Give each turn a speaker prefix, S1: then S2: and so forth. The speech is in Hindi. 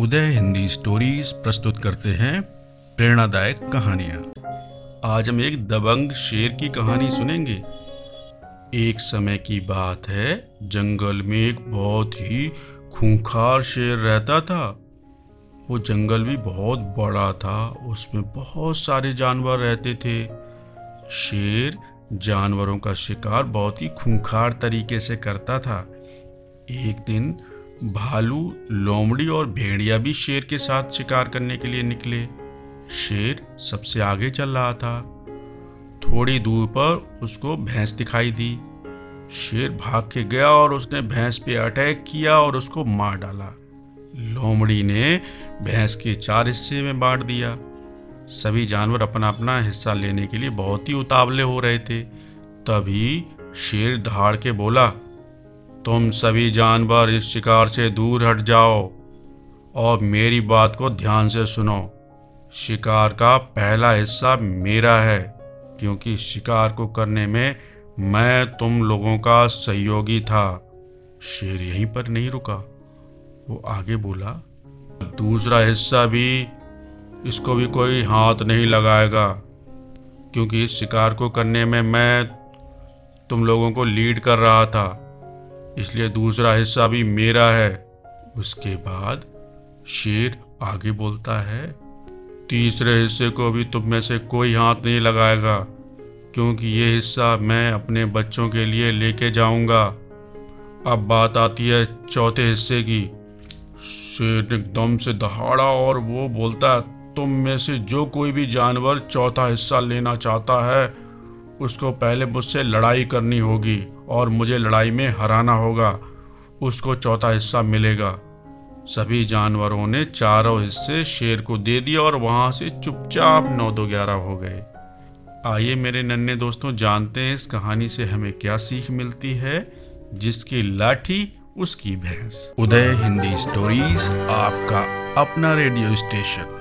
S1: उदय हिंदी स्टोरीज प्रस्तुत करते हैं प्रेरणादायक कहानियाँ। आज हम एक दबंग शेर की कहानी सुनेंगे। एक समय की बात है, जंगल में एक बहुत ही खूंखार शेर रहता था। वो जंगल भी बहुत बड़ा था, उसमें बहुत सारे जानवर रहते थे। शेर जानवरों का शिकार बहुत ही खूंखार तरीके से करता था। एक दिन भालू, लोमड़ी और भेड़िया भी शेर के साथ शिकार करने के लिए निकले। शेर सबसे आगे चल रहा था। थोड़ी दूर पर उसको भैंस दिखाई दी। शेर भाग के गया और उसने भैंस पे अटैक किया और उसको मार डाला। लोमड़ी ने भैंस के चार हिस्से में बांट दिया। सभी जानवर अपना अपना हिस्सा लेने के लिए बहुत ही उतावले हो रहे थे। तभी शेर धाड़ के बोला तुम सभी जानवर इस शिकार से दूर हट जाओ और मेरी बात को ध्यान से सुनो। शिकार का पहला हिस्सा मेरा है, क्योंकि शिकार को करने में मैं तुम लोगों का सहयोगी था। शेर यहीं पर नहीं रुका। वो आगे बोला, दूसरा हिस्सा भी इसको भी कोई हाथ नहीं लगाएगा, क्योंकि इस शिकार को करने में मैं तुम लोगों को लीड कर रहा था। इसलिए दूसरा हिस्सा भी मेरा है। उसके बाद शेर आगे बोलता है, तीसरे हिस्से को भी तुम में से कोई हाथ नहीं लगाएगा, क्योंकि ये हिस्सा मैं अपने बच्चों के लिए लेके जाऊँगा। अब बात आती है चौथे हिस्से की। शेर एकदम से दहाड़ा और वो बोलता है, तुम में से जो कोई भी जानवर चौथा हिस्सा लेना चाहता है, उसको पहले मुझसे लड़ाई करनी होगी। और मुझे लड़ाई में हराना होगा, उसको चौथा हिस्सा मिलेगा। सभी जानवरों ने चारों हिस्से शेर को दे दिया और वहाँ से चुपचाप नौ दो ग्यारह हो गए। आइए मेरे नन्हे दोस्तों, जानते हैं इस कहानी से हमें क्या सीख मिलती है, जिसकी लाठी, उसकी भैंस। उदय हिंदी स्टोरीज, आपका अपना रेडियो स्टेशन।